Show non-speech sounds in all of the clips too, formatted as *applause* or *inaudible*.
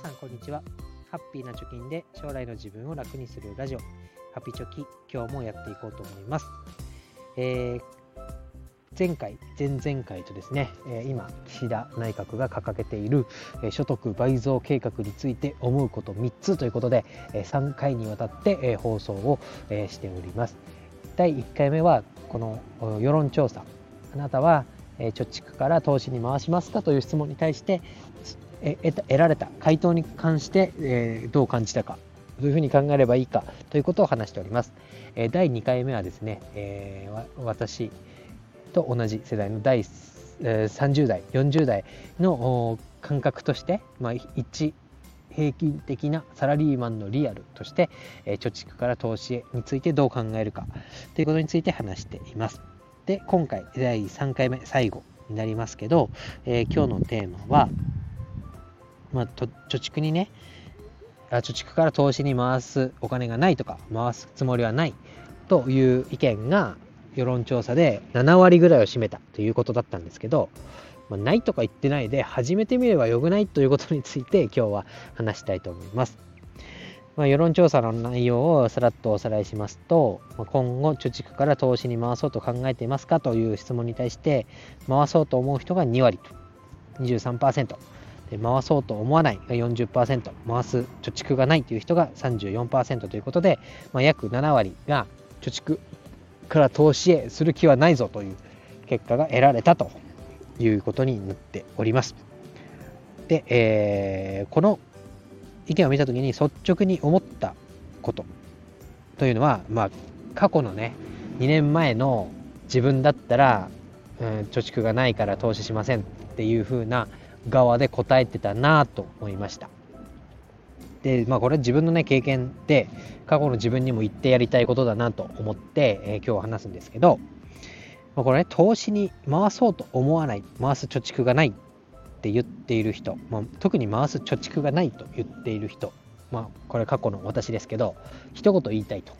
さんこんにちは。ハッピーな貯金で将来の自分を楽にするラジオ。ハピチョキ今日もやっていこうと思います、えー、前回前々回とですね、え、今岸田内閣が掲げている、え、所得倍増計画について思うこと3つということで、え3回にわたって、え放送を、えしております。第1回目はこの世論調査。あなたは貯蓄から投資に回しますかという質問に対して得られた回答に関して、えどう感じたかどういうふうに考えればいいかということを話しております。え第2回目はですね、え、私と同じ世代の第、30代40代の感覚として、まあ、一平均的なサラリーマンのリアルとして、え貯蓄から投資についてどう考えるかということについて話しています。で今回第3回目最後になりますけど、えー、今日のテーマはまあ、貯蓄にね貯蓄から投資に回すお金がないとか回すつもりはないという意見が世論調査で7割ぐらいを占めたということだったんですけど、まあ、ないとか言ってないで始めてみればよくないということについて今日は話したいと思います。まあ、世論調査の内容をさらっとおさらいしますと、まあ、今後貯蓄から投資に回そうと考えていますかという質問に対して回そうと思う人が2割と。23%回そうと思わないが40%回す貯蓄がないという人が34%ということで、まあ、約7割が貯蓄から投資へする気はないぞという結果が得られたということになっております。で、えー、この意見を見た時に率直に思ったことというのは、まあ、過去のね2年前の自分だったら、うん、貯蓄がないから投資しませんっていう風な側で答えてたなと思いました。で、まあこれは自分のね、経験で、過去の自分にも言ってやりたいことだなと思って、えー、今日話すんですけど、まあ、これね、投資に回そうと思わない、回す貯蓄がないって言っている人、まあ、特に回す貯蓄がないと言っている人、まあこれ過去の私ですけど、一言言いたいと。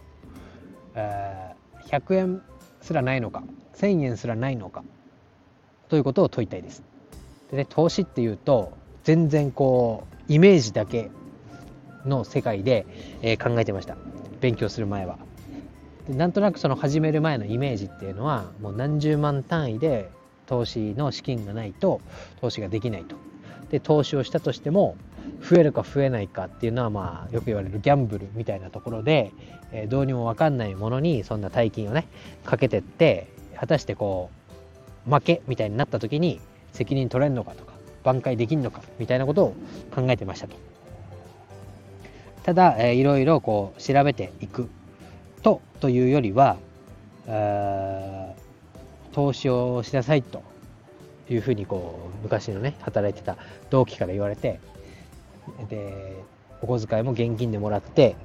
えー、100円すらないのか、1000円すらないのか、ということを問いたいです。でね投資っていうと全然こうイメージだけの世界で、えー、考えてました勉強する前はでなんとなくその始める前のイメージっていうのはもう何十万単位で投資の資金がないと投資ができないと。で投資をしたとしても増えるか増えないかっていうのはまあよく言われるギャンブルみたいなところで、えー、どうにも分かんないものにそんな大金をねかけてって果たしてこう負けみたいになった時に責任取れんのかとか挽回できんのかみたいなことを考えてましたと。ただ、えー、いろいろこう調べていくとというよりはえ投資をしなさいというふうにこう昔のね働いてた同期から言われてでお小遣いも現金でもらって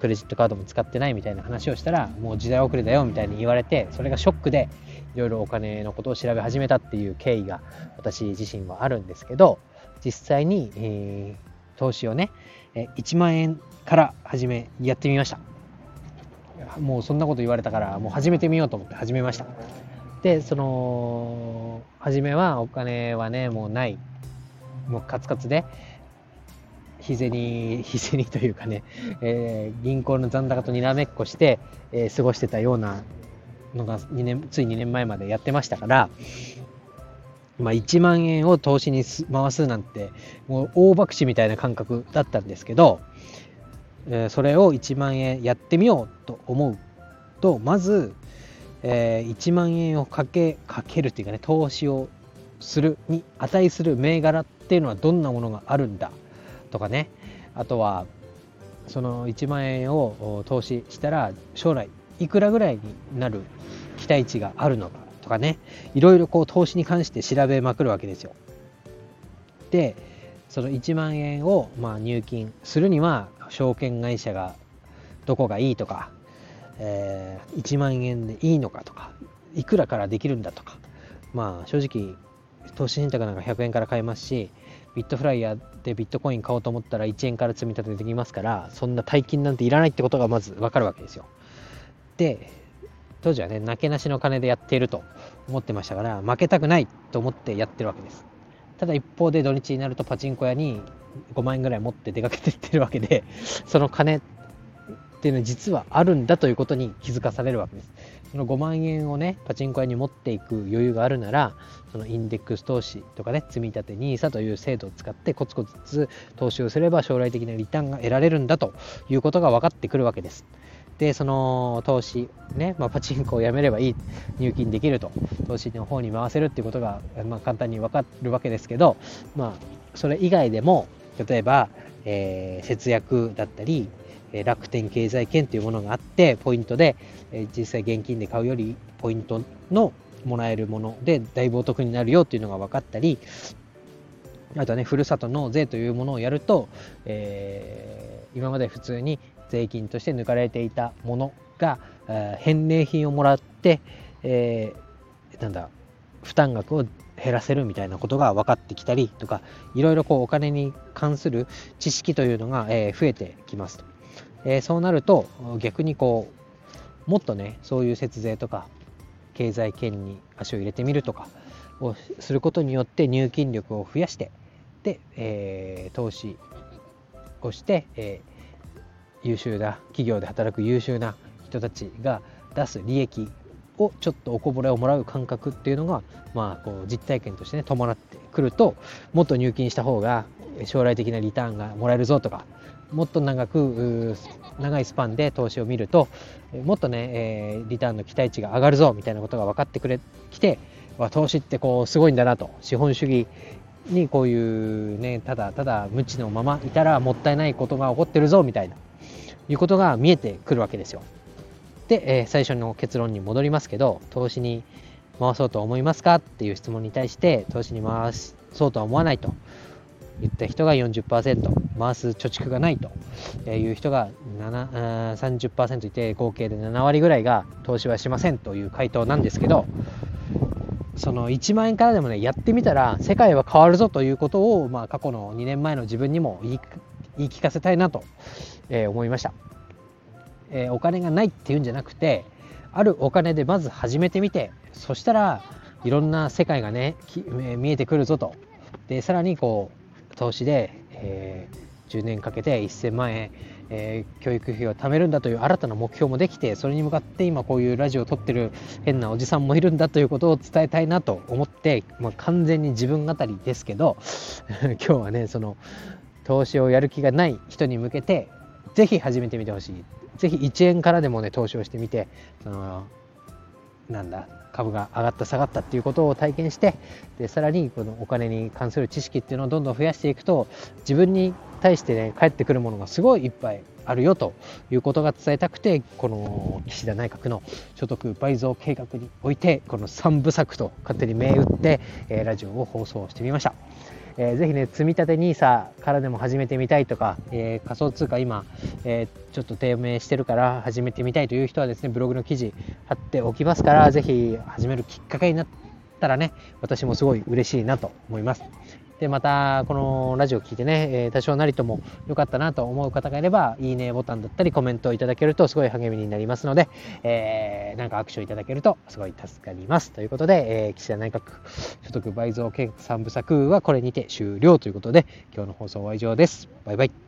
クレジットカードも使ってないみたいな話をしたらもう時代遅れだよみたいに言われてそれがショックでいろいろお金のことを調べ始めたっていう経緯が私自身はあるんですけど実際に、えー、投資をね1万円から始めやってみました。もうそんなこと言われたからもう始めてみようと思って始めました。でその初めはお金はねもうない。もうカツカツで。日銭 *laughs* 日銭というかね、えー、銀行の残高とにらめっこして、えー、過ごしてたようなのが2年つい2年前までやってましたから、まあ、1万円を投資に回すなんてもう大博打みたいな感覚だったんですけど、えー、それを1万円やってみようと思うとまず、えー、1万円をかけかけるっていうかね投資をするに値する銘柄っていうのはどんなものがあるんだとかねあとはその1万円を投資したら将来いくらぐらいになる期待値があるのかとかねいろいろこう投資に関して調べまくるわけですよ。でその1万円をまあ入金するには証券会社がどこがいいとか、えー、1万円でいいのかとかいくらからできるんだとかまあ正直投資信託なんか100円から買えますしビットフライヤーでビットコイン買おうと思ったら1円から積み立てできますからそんな大金なんていらないってことがまず分かるわけですよ。で当時はねなけなしの金でやっていると思ってましたから負けたくないと思ってやってるわけですただ一方で土日になるとパチンコ屋に5万円ぐらい持って出かけてってるわけで、その金っていうのは実はあるんだということに気づかされるわけです。その5万円をね、パチンコ屋に持っていく余裕があるなら、そのインデックス投資とかね、積み立て NISA という制度を使ってコツコツ投資をすれば将来的なリターンが得られるんだということが分かってくるわけです。で、その投資、ね、まあ、パチンコをやめればいい、入金できると、投資の方に回せるっていうことが、まあ、簡単に分かるわけですけど、まあ、それ以外でも、例えば、えー、節約だったり、楽天経済圏というものがあって、ポイントで、実際現金で買うより、ポイントのもらえるもので、だいぶお得になるよっていうのが分かったり、あとはね、ふるさと納税というものをやると、えー、今まで普通に税金として抜かれていたものが、えー、返礼品をもらって、えー、なんだ、負担額を減らせるみたいなことが分かってきたりとか、いろいろこうお金に関する知識というのが、えー、増えてきますと。えー、そうなると逆にこうもっとねそういう節税とか経済圏に足を入れてみるとかをすることによって入金力を増やしてで、えー、投資をして、えー、優秀な企業で働く優秀な人たちが出す利益をちょっとおこぼれをもらう感覚っていうのが、まあ、こう実体験としてね伴ってくるともっと入金した方が将来的なリターンがもらえるぞとかもっと長く長いスパンで投資を見るともっとね、えー、リターンの期待値が上がるぞみたいなことが分かってくれきて投資ってこうすごいんだなと。資本主義にこういうねただただ無知のままいたらもったいないことが起こってるぞみたいないうことが見えてくるわけですよ。で、えー、最初の結論に戻りますけど投資に回そうと思いますか？っていう質問に対して投資に回そうとは思わないと。言った人が40%回す貯蓄がないという人が30%いて合計で7割ぐらいが投資はしませんという回答なんですけどその1万円からでもねやってみたら世界は変わるぞということを、まあ、過去の2年前の自分にも言い言い聞かせたいなと、えー、思いました、えー、お金がないっていうんじゃなくてあるお金でまず始めてみてそしたらいろんな世界がね見えてくるぞと。でさらにこう投資で、えー、10年かけて1000万円、えー、教育費を貯めるんだという新たな目標もできてそれに向かって今こういうラジオを撮ってる変なおじさんもいるんだということを伝えたいなと思って、まあ、完全に自分語りですけど *laughs* 今日はねその投資をやる気がない人に向けてぜひ始めてみてほしい。ぜひ1円からでもね投資をしてみてそのなんだ株が上がった下がったっていうことを体験してでさらにこのお金に関する知識っていうのをどんどん増やしていくと自分に対してね返ってくるものがすごいいっぱいあるよということが伝えたくてこの岸田内閣の所得倍増計画においてこの3部作と勝手に銘打って、え、ラジオを放送してみました。えー、ぜひね、積立 NISA からでも始めてみたいとか、えー、仮想通貨今、えー、ちょっと低迷してるから始めてみたいという人はですね、ブログの記事貼っておきますから、ぜひ始めるきっかけになったらね、私もすごい嬉しいなと思います。で、また、このラジオを聞いてね、え、多少なりとも良かったなと思う方がいれば、いいねボタンだったりコメントをいただけるとすごい励みになりますので、えー、なんかアクションいただけるとすごい助かります。ということで、えー、岸田内閣所得倍増計3部作はこれにて終了ということで、今日の放送は以上です。バイバイ。